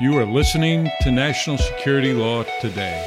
You are listening to National Security Law Today.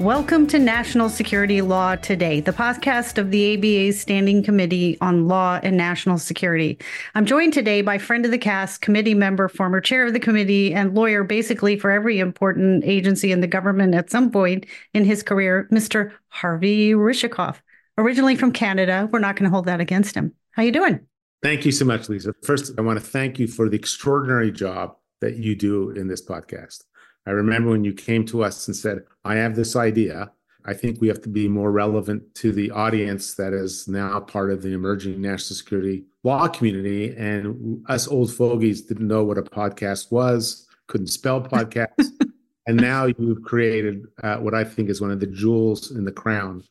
Welcome to National Security Law Today, the podcast of the ABA's Standing Committee on Law and National Security. I'm joined today by friend of the cast, committee member, former chair of the committee, and lawyer basically for every important agency in the government at some point in his career, Mr. Harvey Rishikof. Originally from Canada, we're not going to hold that against him. How you doing? Thank you so much, Lisa. First, I want to thank you for the extraordinary job that you do in this podcast. I remember when you came to us and said, I have this idea. I think we have to be more relevant to the audience that is now part of the emerging national security law community. And us old fogies didn't know what a podcast was, couldn't spell podcast. and now you've created uh, what I think is one of the jewels in the crown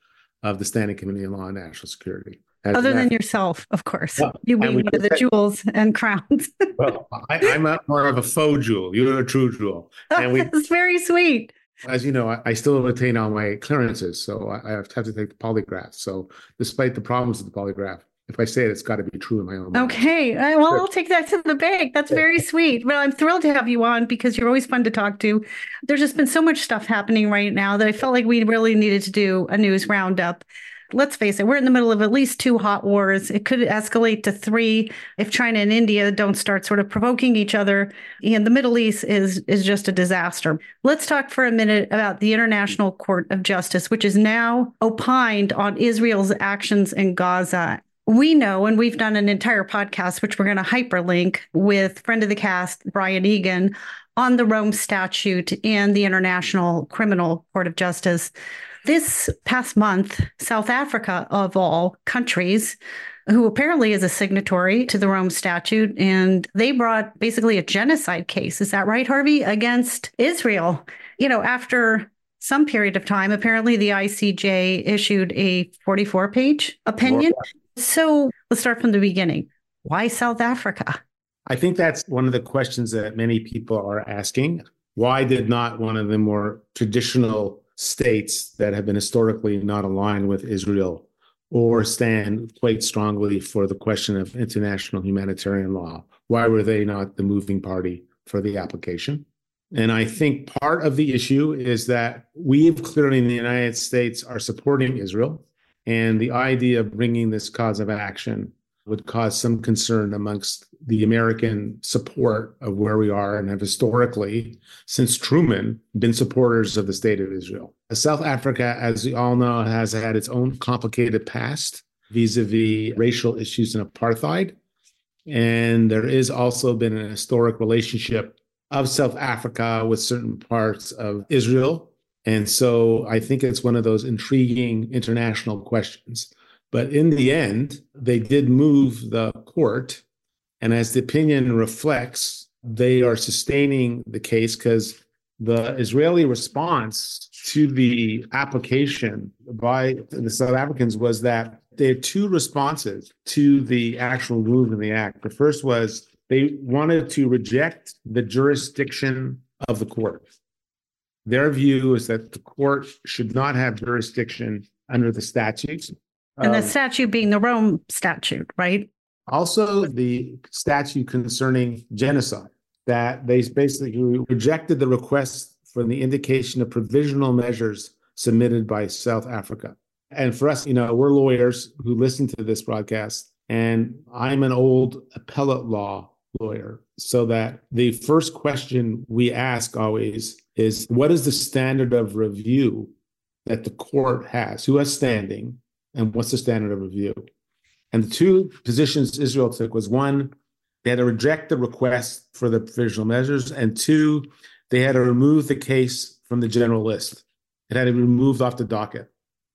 of the Standing Committee on Law and National Security. As Other than yourself, of course. Well, you one of the jewels and crowns. well, I, am more of a faux jewel. You're a true jewel. And we, That's very sweet. As you know, I, I still retain all my clearances, so I, I have to take the polygraph. So, despite the problems with the polygraph, if I say it, it's got to be true in my own. Mind. Okay, uh, well. I'll take that to the bank. That's very sweet. Well, I'm thrilled to have you on because you're always fun to talk to. There's just been so much stuff happening right now that I felt like we really needed to do a news roundup let's face it, we're in the middle of at least two hot wars. It could escalate to three if China and India don't start sort of provoking each other. And the Middle East is is just a disaster. Let's talk for a minute about the International Court of Justice, which is now opined on Israel's actions in Gaza. We know, and we've done an entire podcast, which we're going to hyperlink with friend of the cast, Brian Egan, on the Rome Statute and the International Criminal Court of Justice. This past month, South Africa, of all countries, who apparently is a signatory to the Rome Statute, and they brought basically a genocide case. Is that right, Harvey? Against Israel. You know, after some period of time, apparently the ICJ issued a 44 page opinion. So let's start from the beginning. Why South Africa? I think that's one of the questions that many people are asking. Why did not one of the more traditional states that have been historically not aligned with Israel or stand quite strongly for the question of international humanitarian law. Why were they not the moving party for the application? And I think part of the issue is that we clearly in the United States are supporting Israel. And the idea of bringing this cause of action would cause some concern amongst the American support of where we are and have historically, since Truman, been supporters of the state of Israel. South Africa, as we all know, has had its own complicated past vis a vis racial issues and apartheid. And there is also been an historic relationship of South Africa with certain parts of Israel. And so I think it's one of those intriguing international questions. But in the end, they did move the court. And as the opinion reflects, they are sustaining the case because the Israeli response to the application by the South Africans was that they had two responses to the actual move in the act. The first was they wanted to reject the jurisdiction of the court. Their view is that the court should not have jurisdiction under the statutes and the um, statute being the Rome statute, right? Also, the statute concerning genocide, that they basically rejected the request for the indication of provisional measures submitted by South Africa. And for us, you know, we're lawyers who listen to this broadcast, and I'm an old appellate law lawyer. So that the first question we ask always is what is the standard of review that the court has? Who has standing? And what's the standard of review? And the two positions Israel took was one, they had to reject the request for the provisional measures, and two, they had to remove the case from the general list. It had to be removed off the docket,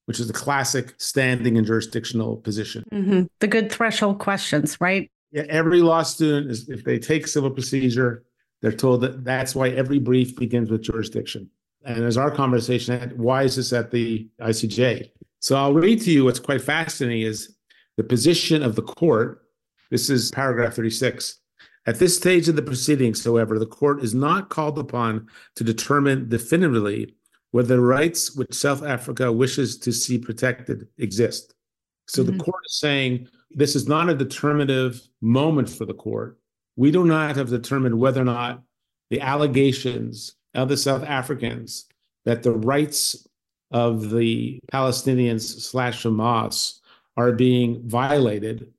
which is the classic standing and jurisdictional position. Mm-hmm. The good threshold questions, right? Yeah, every law student is if they take civil procedure, they're told that that's why every brief begins with jurisdiction. And as our conversation, why is this at the ICJ? So I'll read to you what's quite fascinating is the position of the court. This is paragraph 36. At this stage of the proceedings, however, the court is not called upon to determine definitively whether the rights which South Africa wishes to see protected exist. So mm-hmm. the court is saying this is not a determinative moment for the court we do not have determined whether or not the allegations of the South Africans that the rights of the Palestinians slash Hamas are being violated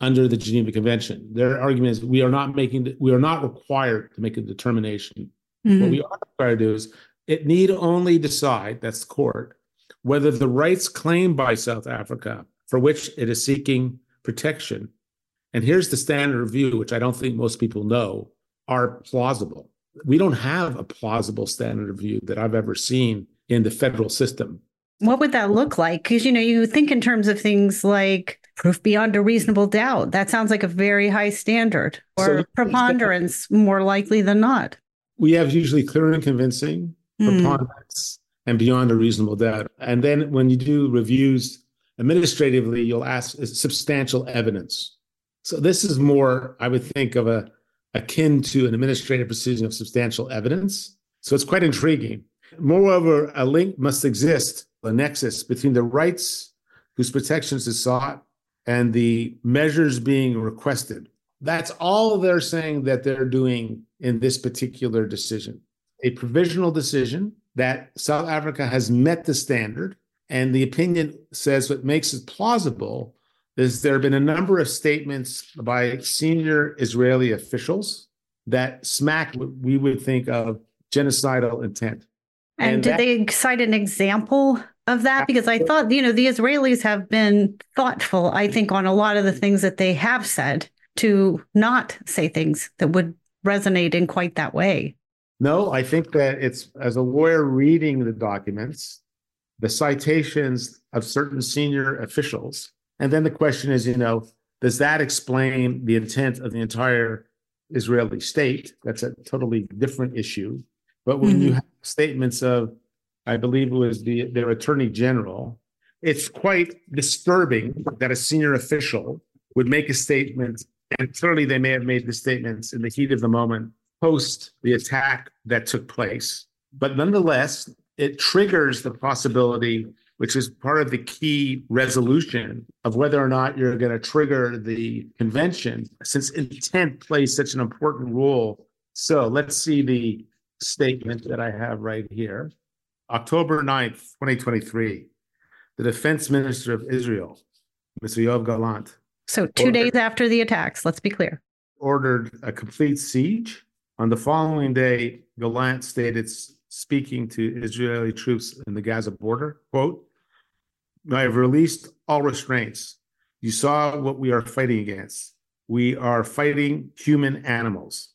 under the Geneva Convention. Their argument is we are not making we are not required to make a determination. Mm-hmm. What we are required to do is it need only decide, that's the court, whether the rights claimed by South Africa, for which it is seeking protection, and here's the standard review, which I don't think most people know, are plausible. We don't have a plausible standard of review that I've ever seen in the federal system. What would that look like? Because you know, you think in terms of things like proof beyond a reasonable doubt. That sounds like a very high standard, or so, preponderance more likely than not. We have usually clear and convincing, mm. preponderance, and beyond a reasonable doubt. And then when you do reviews administratively, you'll ask substantial evidence. So this is more, I would think, of a akin to an administrative proceeding of substantial evidence. So it's quite intriguing. Moreover, a link must exist, a nexus between the rights whose protections is sought and the measures being requested. That's all they're saying that they're doing in this particular decision. A provisional decision that South Africa has met the standard, and the opinion says what makes it plausible is there have been a number of statements by senior Israeli officials that smack what we would think of genocidal intent. And, and did that, they cite an example of that? Because I thought, you know, the Israelis have been thoughtful, I think, on a lot of the things that they have said to not say things that would resonate in quite that way. No, I think that it's as a lawyer reading the documents, the citations of certain senior officials and then the question is, you know, does that explain the intent of the entire Israeli state? That's a totally different issue. But when mm-hmm. you have statements of, I believe it was the their attorney general, it's quite disturbing that a senior official would make a statement, and clearly they may have made the statements in the heat of the moment post the attack that took place. But nonetheless, it triggers the possibility which is part of the key resolution of whether or not you're going to trigger the convention, since intent plays such an important role. So let's see the statement that I have right here. October 9th, 2023, the defense minister of Israel, Mr. Yoav Gallant. So, two ordered, days after the attacks, let's be clear. Ordered a complete siege. On the following day, Gallant stated, speaking to Israeli troops in the Gaza border, quote, I have released all restraints. You saw what we are fighting against. We are fighting human animals.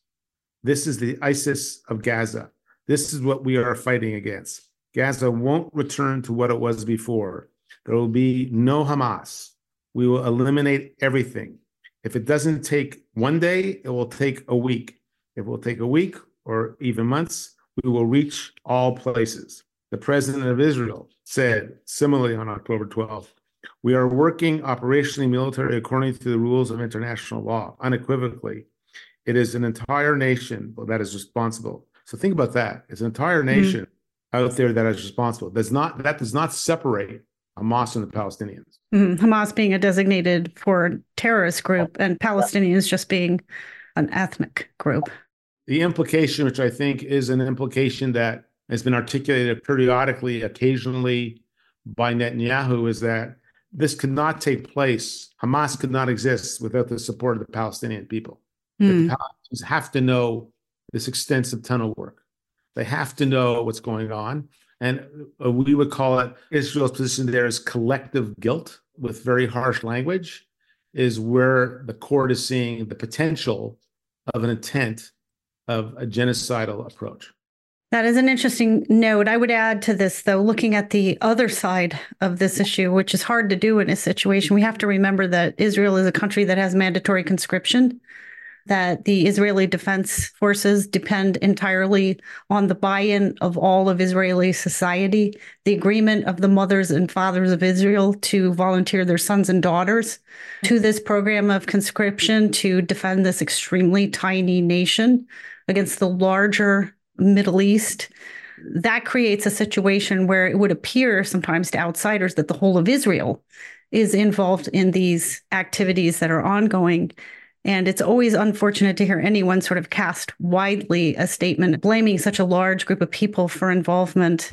This is the ISIS of Gaza. This is what we are fighting against. Gaza won't return to what it was before. There will be no Hamas. We will eliminate everything. If it doesn't take one day, it will take a week. If it will take a week or even months, we will reach all places. The president of Israel said similarly on October 12th, we are working operationally military according to the rules of international law, unequivocally. It is an entire nation that is responsible. So think about that. It's an entire mm-hmm. nation mm-hmm. out there that is responsible. Does not that does not separate Hamas and the Palestinians. Mm-hmm. Hamas being a designated for terrorist group and Palestinians just being an ethnic group. The implication, which I think is an implication that has been articulated periodically, occasionally by Netanyahu, is that this could not take place. Hamas could not exist without the support of the Palestinian people. Mm. The hmm. Palestinians have to know this extensive tunnel work. They have to know what's going on. And uh, we would call it Israel's position there is collective guilt with very harsh language, is where the court is seeing the potential of an intent of a genocidal approach. That is an interesting note. I would add to this, though, looking at the other side of this issue, which is hard to do in a situation, we have to remember that Israel is a country that has mandatory conscription, that the Israeli Defense Forces depend entirely on the buy in of all of Israeli society, the agreement of the mothers and fathers of Israel to volunteer their sons and daughters to this program of conscription to defend this extremely tiny nation against the larger Middle East, that creates a situation where it would appear sometimes to outsiders that the whole of Israel is involved in these activities that are ongoing. And it's always unfortunate to hear anyone sort of cast widely a statement blaming such a large group of people for involvement.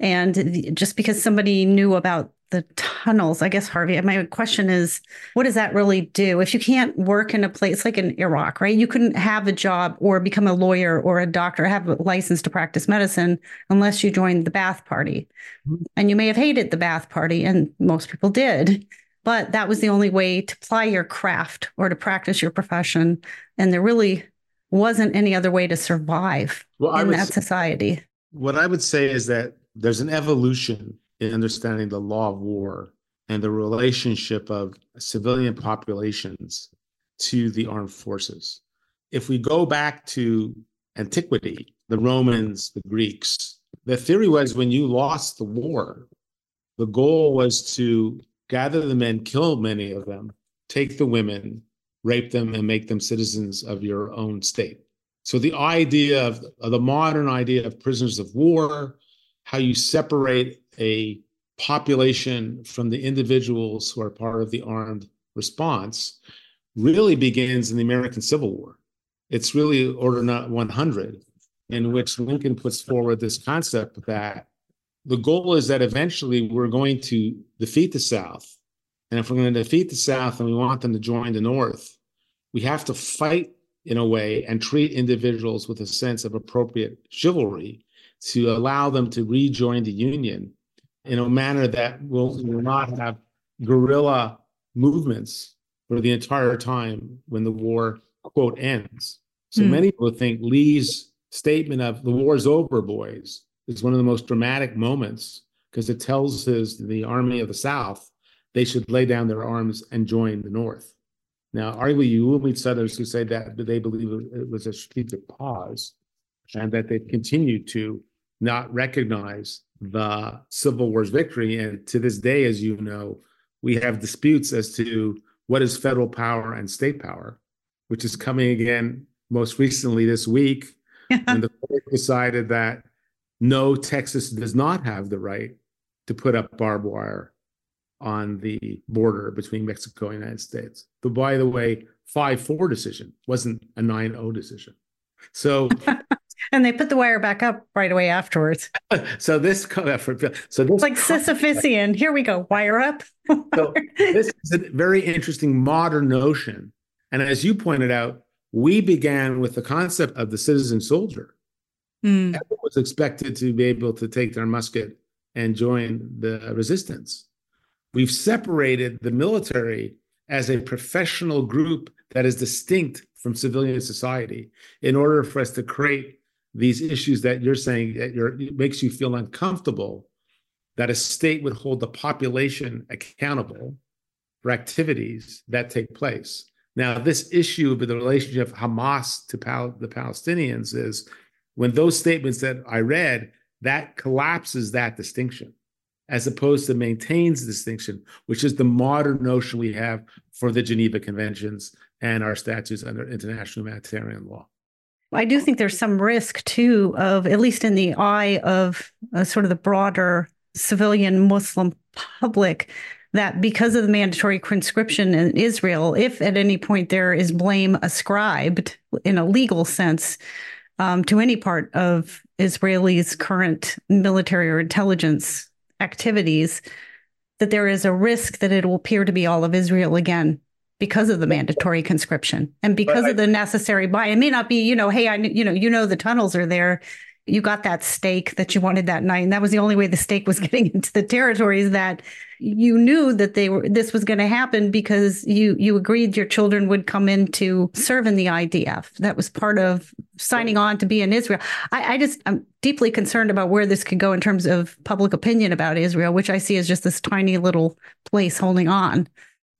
And just because somebody knew about the tunnels, I guess, Harvey, my question is, what does that really do? If you can't work in a place like in Iraq, right? You couldn't have a job or become a lawyer or a doctor, have a license to practice medicine unless you joined the Baath Party. Mm-hmm. And you may have hated the Baath Party, and most people did but that was the only way to ply your craft or to practice your profession. And there really wasn't any other way to survive well, in that society. What I would say is that there's an evolution in understanding the law of war and the relationship of civilian populations to the armed forces. If we go back to antiquity, the Romans, the Greeks, the theory was when you lost the war, the goal was to gather the men, kill many of them, take the women, rape them, and make them citizens of your own state. So the idea of, of the modern idea of prisoners of war, how you separate a population from the individuals who are part of the armed response, really begins in the American Civil War. It's really Order 100, in which Lincoln puts forward this concept that the goal is that eventually we're going to defeat the South. And if we're going to defeat the South and we want them to join the North, we have to fight in a way and treat individuals with a sense of appropriate chivalry to allow them to rejoin the Union in a manner that will, will not have guerrilla movements for the entire time when the war, quote, ends. So mm. many people think Lee's statement of the war's over, boys, is one of the most dramatic moments because it tells his the army of the South they should lay down their arms and join the North. Now, arguably, you will meet Southerners who say that but they believe it was a strategic pause and that they've continued to not recognize the Civil War's victory. And to this day, as you know, we have disputes as to what is federal power and state power, which is coming again most recently this week when the court decided that no, Texas does not have the right to put up barbed wire on the border between Mexico and the United States. But by the way, 5 4 decision wasn't a 9 0 decision. So. and they put the wire back up right away afterwards. so this so this like Sisyphusian. Here we go, wire up. so this is a very interesting modern notion, and as you pointed out, we began with the concept of the citizen soldier, Mm. Everyone was expected to be able to take their musket and join the resistance. We've separated the military as a professional group that is distinct from civilian society in order for us to create these issues that you're saying that it makes you feel uncomfortable that a state would hold the population accountable for activities that take place. Now, this issue of the relationship of Hamas to Pal- the Palestinians is when those statements that I read, that collapses that distinction as opposed to maintains the distinction, which is the modern notion we have for the Geneva Conventions and our statutes under international humanitarian law. I do think there's some risk too of, at least in the eye of uh, sort of the broader civilian Muslim public, that because of the mandatory conscription in Israel, if at any point there is blame ascribed in a legal sense um, to any part of Israelis' current military or intelligence activities, that there is a risk that it will appear to be all of Israel again because of the mandatory conscription and because I, of the necessary buy. It may not be, you know, hey, I, you know, you know, the tunnels are there you got that stake that you wanted that night and that was the only way the stake was getting into the territories that you knew that they were this was going to happen because you you agreed your children would come in to serve in the IDF that was part of signing on to be in Israel. I, I just I'm deeply concerned about where this could go in terms of public opinion about Israel which I see as just this tiny little place holding on.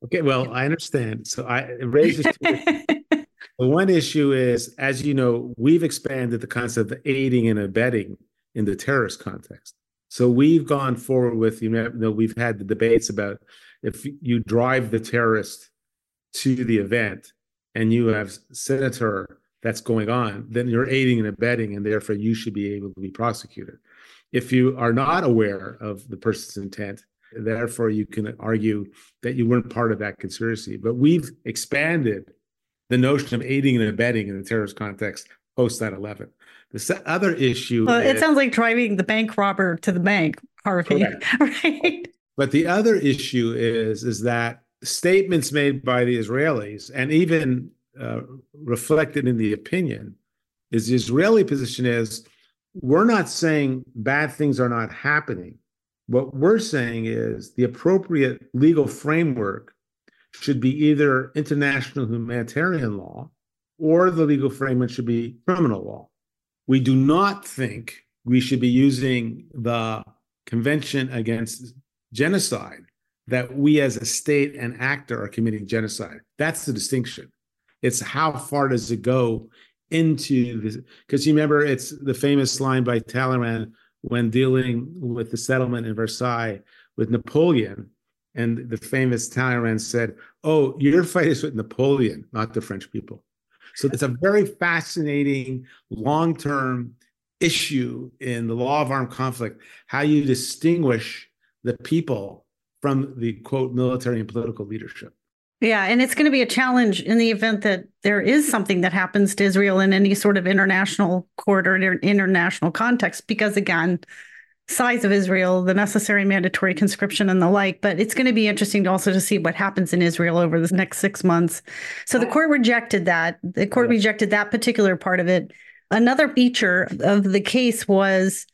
Okay well I understand. So I it raises The one issue is, as you know, we've expanded the concept of aiding and abetting in the terrorist context. So we've gone forward with, you know, we've had the debates about if you drive the terrorist to the event and you have senator that's going on, then you're aiding and abetting, and therefore you should be able to be prosecuted. If you are not aware of the person's intent, therefore you can argue that you weren't part of that conspiracy. But we've expanded the notion of aiding and abetting in the terrorist context post 9 11. The other issue. Well, is, it sounds like driving the bank robber to the bank, Harvey. right. But the other issue is is that statements made by the Israelis and even uh, reflected in the opinion is the Israeli position is we're not saying bad things are not happening. What we're saying is the appropriate legal framework should be either international humanitarian law or the legal framework should be criminal law. We do not think we should be using the Convention Against Genocide that we as a state and actor are committing genocide. That's the distinction. It's how far does it go into this? Because you remember, it's the famous line by Talleyrand when dealing with the settlement in Versailles with Napoleon. And the famous Talleyrand said, Oh, your fight is with Napoleon, not the French people. So it's a very fascinating long term issue in the law of armed conflict how you distinguish the people from the quote military and political leadership. Yeah, and it's going to be a challenge in the event that there is something that happens to Israel in any sort of international court or international context, because again, size of Israel, the necessary mandatory conscription and the like. But it's going to be interesting to also to see what happens in Israel over the next six months. So the court rejected that. The court rejected that particular part of it. Another feature of the case was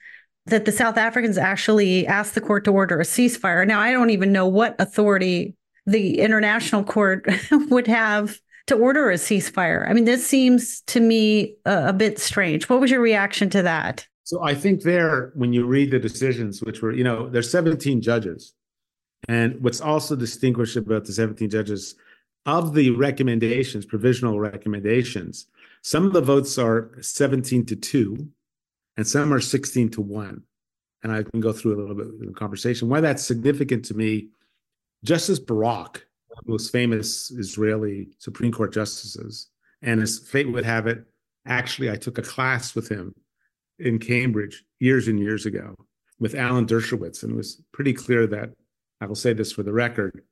that the South Africans actually asked the court to order a ceasefire. Now, I don't even know what authority the international court would have to order a ceasefire. I mean, this seems to me a, a, bit strange. What was your reaction to that? So I think there, when you read the decisions, which were, you know, there's 17 judges. And what's also distinguished about the 17 judges, of the recommendations, provisional recommendations, some of the votes are 17 to 2, and some are 16 to 1. And I can go through a little bit of the conversation. Why that's significant to me Justice Barak, the most famous Israeli Supreme Court justices, and as fate would have it, actually, I took a class with him in Cambridge years and years ago with Alan Dershowitz, and it was pretty clear that I will say this for the record.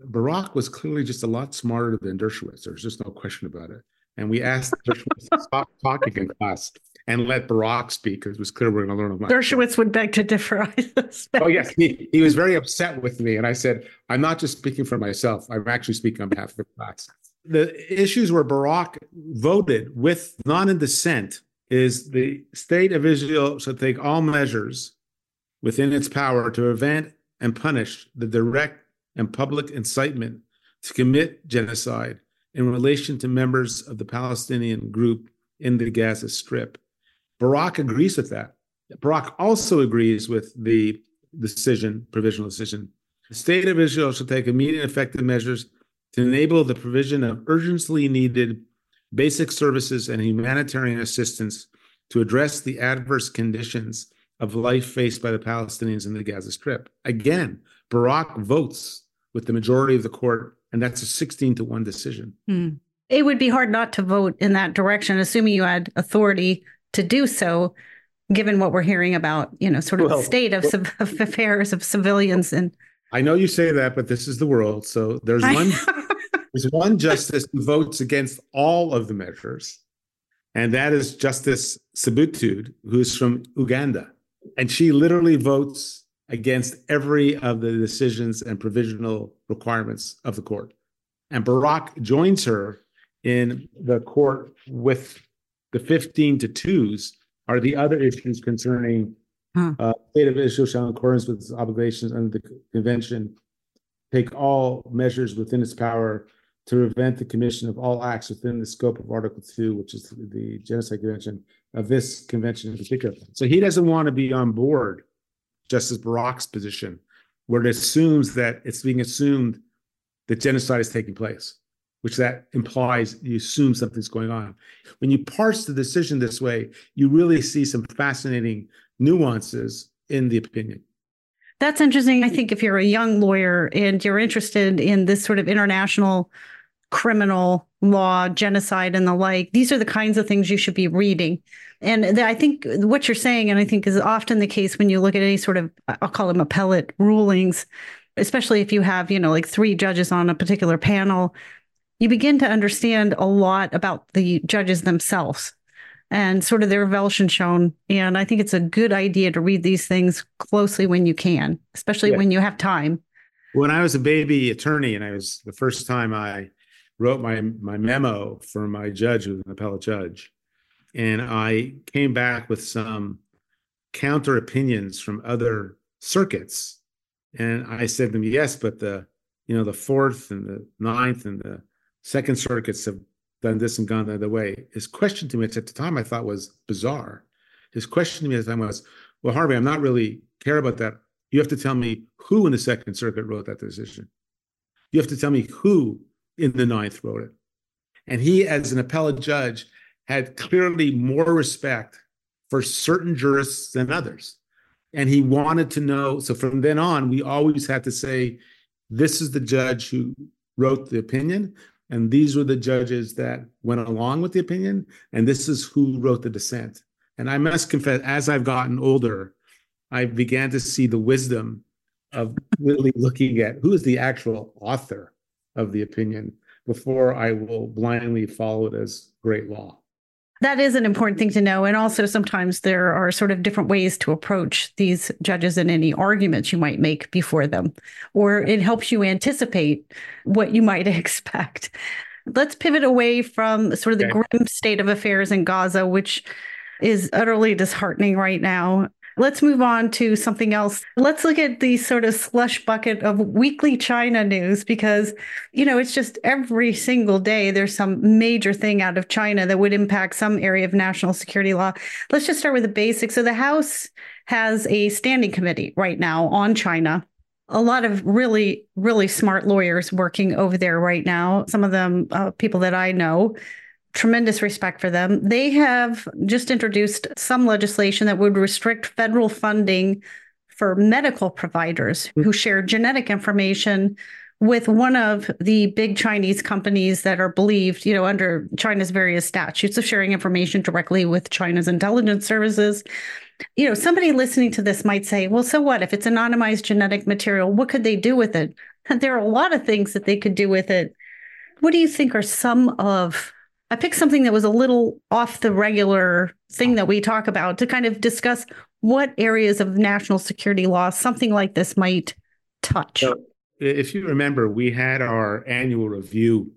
Barak was clearly just a lot smarter than Dershowitz. There's just no question about it. And we asked Dershowitz to stop talking in class and let Barak speak because it was clear we're going to learn a lot. Dershowitz would beg to differ. oh, yes. He, he was very upset with me. And I said, I'm not just speaking for myself, I'm actually speaking on behalf of the class. The issues where Barak voted with non in dissent is the state of Israel should take all measures within its power to prevent and punish the direct and public incitement to commit genocide in relation to members of the Palestinian group in the Gaza Strip Barak agrees with that. Barak also agrees with the decision, provisional decision. The state of Israel shall take immediate effective measures to enable the provision of urgently needed basic services and humanitarian assistance to address the adverse conditions of life faced by the Palestinians in the Gaza Strip. Again, Barak votes with the majority of the court, and that's a 16 to 1 decision. Mm. It would be hard not to vote in that direction, assuming you had authority to do so given what we're hearing about you know sort of well, the state of, well, of affairs of civilians and i know you say that but this is the world so there's one there's one justice who votes against all of the measures and that is justice Sebutinde who's from uganda and she literally votes against every of the decisions and provisional requirements of the court and barak joins her in the court with the 15 to twos are the other issues concerning huh. uh, state of Israel shall in accordance with its obligations under the convention take all measures within its power to prevent the commission of all acts within the scope of Article 2, which is the Genocide Convention, of this convention in particular. So he doesn't want to be on board Justice Barak's position, where it assumes that it's being assumed that genocide is taking place which that implies you assume something's going on. When you parse the decision this way, you really see some fascinating nuances in the opinion. That's interesting. I think if you're a young lawyer and you're interested in this sort of international criminal law, genocide, and the like, these are the kinds of things you should be reading. And I think what you're saying, and I think is often the case when you look at any sort of, I'll call them appellate rulings, especially if you have, you know, like three judges on a particular panel you begin to understand a lot about the judges themselves and sort of their Weltanschauung. And I think it's a good idea to read these things closely when you can, especially yeah. when you have time. When I was a baby attorney, and I was the first time I wrote my my memo for my judge, who was an appellate judge, and I came back with some counter opinions from other circuits, and I said to them, "Yes, but the you know the fourth and the ninth and the second circuits have done this and gone the other way. His question to me at the time I thought was bizarre. His question to me at the time was, Well, Harvey, I'm not really care about that. You have to tell me who in the Second Circuit wrote that decision. You have to tell me who in the Ninth wrote it. And he, as an appellate judge, had clearly more respect for certain jurists than others. And he wanted to know. So from then on, we always had to say, this is the judge who wrote the opinion. And these were the judges that went along with the opinion. And this is who wrote the dissent. And I must confess, as I've gotten older, I began to see the wisdom of really looking at who is the actual author of the opinion before I will blindly follow it as great law that is an important thing to know. And also, sometimes there are sort of different ways to approach these judges and any arguments you might make before them, or it helps you anticipate what you might expect. Let's pivot away from sort of the okay. grim state of affairs in Gaza, which is utterly disheartening right now, Let's move on to something else. Let's look at the sort of slush bucket of weekly China news because, you know, it's just every single day there's some major thing out of China that would impact some area of national security law. Let's just start with the basics. So the House has a standing committee right now on China a lot of really, really smart lawyers working over there right now. Some of them, uh, people that I know, tremendous respect for them. They have just introduced some legislation that would restrict federal funding for medical providers who share genetic information with one of the big Chinese companies that are believed, you know, under China's various statutes of sharing information directly with China's intelligence services. You know, somebody listening to this might say, well, so what? If it's anonymized genetic material, what could they do with it? There are a lot of things that they could do with it. What do you think are some of I picked something that was a little off the regular thing that we talk about to kind of discuss what areas of national security law something like this might touch. So if you remember, we had our annual review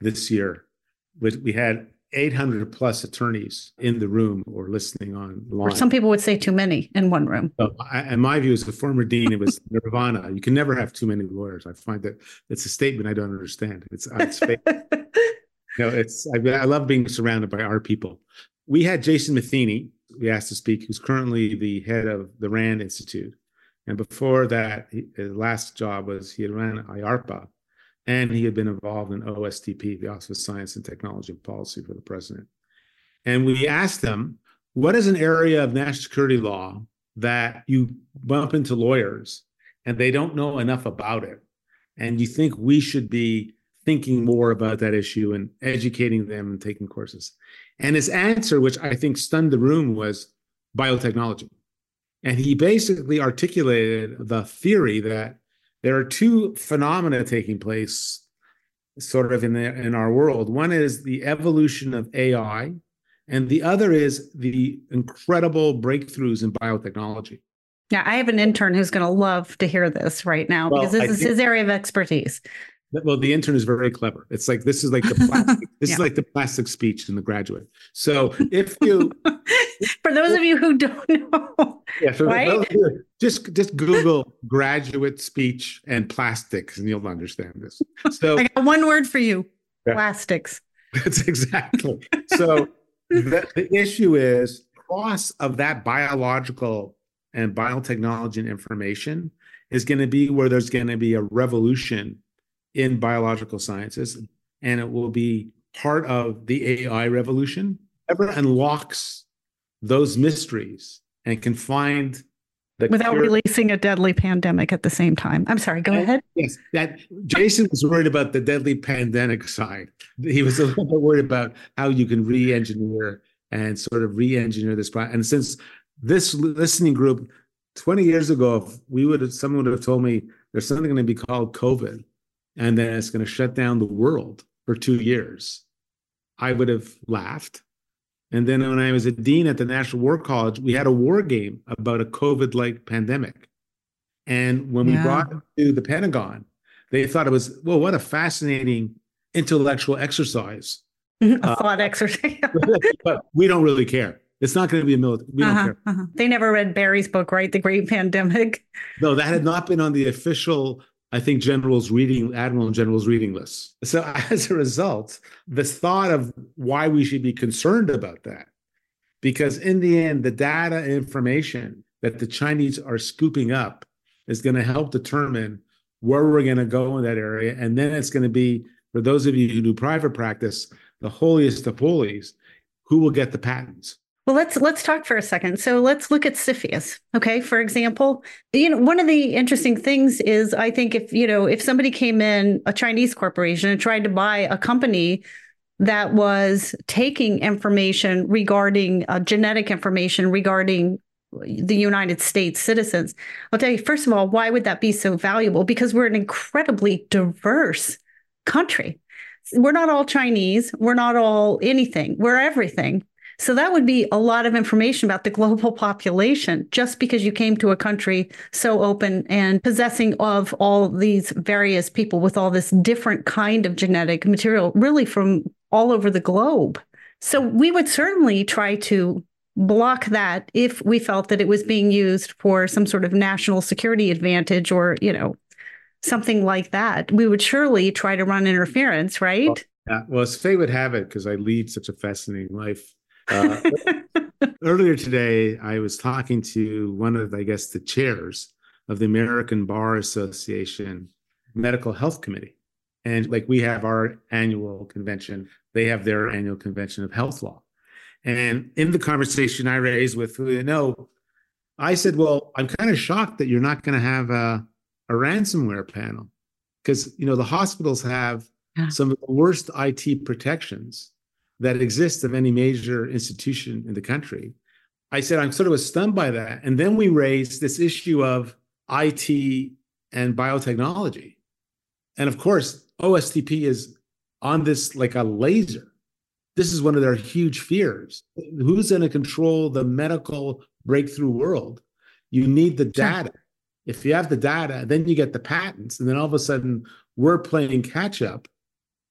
this year. We had 800 plus attorneys in the room or listening online. Or some people would say too many in one room. So, I, in my view, as a former dean, it was nirvana. You can never have too many lawyers. I find that it's a statement I don't understand. It's, it's fake. No, it's I, I love being surrounded by our people. We had Jason Matheny, we asked to speak, who's currently the head of the RAND Institute. And before that, his last job was he had ran IARPA, and he had been involved in OSTP, the Office of Science and Technology Policy for the President. And we asked them, what is an area of national security law that you bump into lawyers and they don't know enough about it? And you think we should be thinking more about that issue and educating them and taking courses. And his answer, which I think stunned the room, was biotechnology. And he basically articulated the theory that there are two phenomena taking place sort of in the, in our world. One is the evolution of AI, and the other is the incredible breakthroughs in biotechnology. Yeah, I have an intern who's going to love to hear this right now well, because this I is think, his area of expertise. Well, the intern is very clever. It's like this is like the plastic, this yeah. is like the plastic speech in the graduate. So if you, for those of you who don't know, yeah, so right? just just Google graduate speech and plastics, and you'll understand this. So I got one word for you: yeah. plastics. That's exactly. So the, the issue is cross of that biological and biotechnology and information is going to be where there's going to be a revolution in biological sciences, and it will be part of the AI revolution. Ever unlocks those mysteries and can find the without cure. releasing a deadly pandemic at the same time. I'm sorry, go uh, ahead. Yes, that Jason was worried about the deadly pandemic side. He was a little bit worried about how you can re-engineer and sort of re-engineer this. And since this listening group 20 years ago, if we would have someone would have told me there's something going to be called COVID, and then it's going to shut down the world. for two years, I would have laughed. And then when I was a dean at the National War College, we had a war game about a COVID like pandemic. And when yeah. we brought it to the Pentagon, they thought it was, well, what a fascinating intellectual exercise. a uh, thought exercise. but we don't really care. It's not going to be a military. We uh-huh, don't care. Uh-huh. They never read Barry's book, right? The Great Pandemic. No, that had not been on the official, I think, general's reading, admiral and general's reading list. So as a result, this thought of why we should be concerned about that, because in the end, the data information that the Chinese are scooping up is going to help determine where we're going to go in that area, and then it's going to be for those of you who do private practice, the holiest of holies, who will get the patents well, let's let's talk for a second. So let's look at CFIUS. Okay, for example, you know, one of the interesting things is I think if you know if somebody came in a Chinese corporation and tried to buy a company that was taking information regarding uh, genetic information regarding the United States citizens, I'll tell you first of all, why would that be so valuable? Because we're an incredibly diverse country. We're not all Chinese. We're not all anything. We're everything. So that would be a lot of information about the global population just because you came to a country so open and possessing of all these various people with all this different kind of genetic material, really from all over the globe. So we would certainly try to block that if we felt that it was being used for some sort of national security advantage or, you know, something like that. We would surely try to run interference, right? Well, yeah. Well, as fate would have it, because I lead such a fascinating life, uh, earlier today, I was talking to one of, I guess, the chairs of the American Bar Association Medical Health Committee. And like we have our annual convention, they have their annual convention of health law. And in the conversation I raised with who you know, I said, Well, I'm kind of shocked that you're not going to have a, a ransomware panel because, you know, the hospitals have some of the worst IT protections that exists of any major institution in the country. I said, I'm sort of stunned by that. And then we raised this issue of IT and biotechnology. And of course, OSTP is on this like a laser. This is one of their huge fears. Who's going to control the medical breakthrough world? You need the data. If you have the data, then you get the patents. And then all of a sudden, we're playing catch up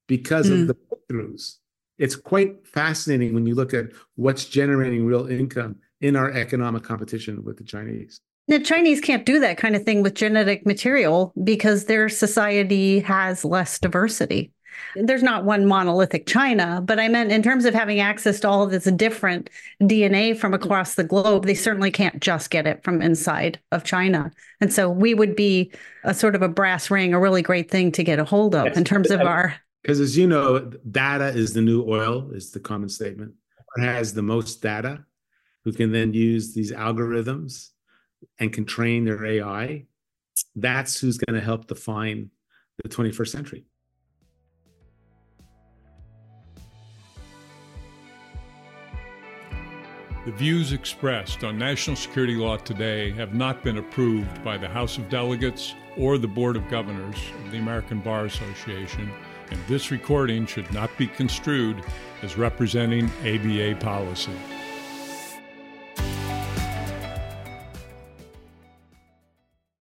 because mm. of the breakthroughs it's quite fascinating when you look at what's generating real income in our economic competition with the Chinese. The Chinese can't do that kind of thing with genetic material because their society has less diversity. There's not one monolithic China, but I meant in terms of having access to all of this different DNA from across the globe, they certainly can't just get it from inside of China. And so we would be a sort of a brass ring, a really great thing to get a hold of yes. in terms of our because as you know, data is the new oil, is the common statement. Has the most data, who can then use these algorithms and can train their AI, that's who's going to help define the 21st century. The views expressed on national security law today have not been approved by the House of Delegates or the Board of Governors of the American Bar Association and this recording should not be construed as representing ABA policy.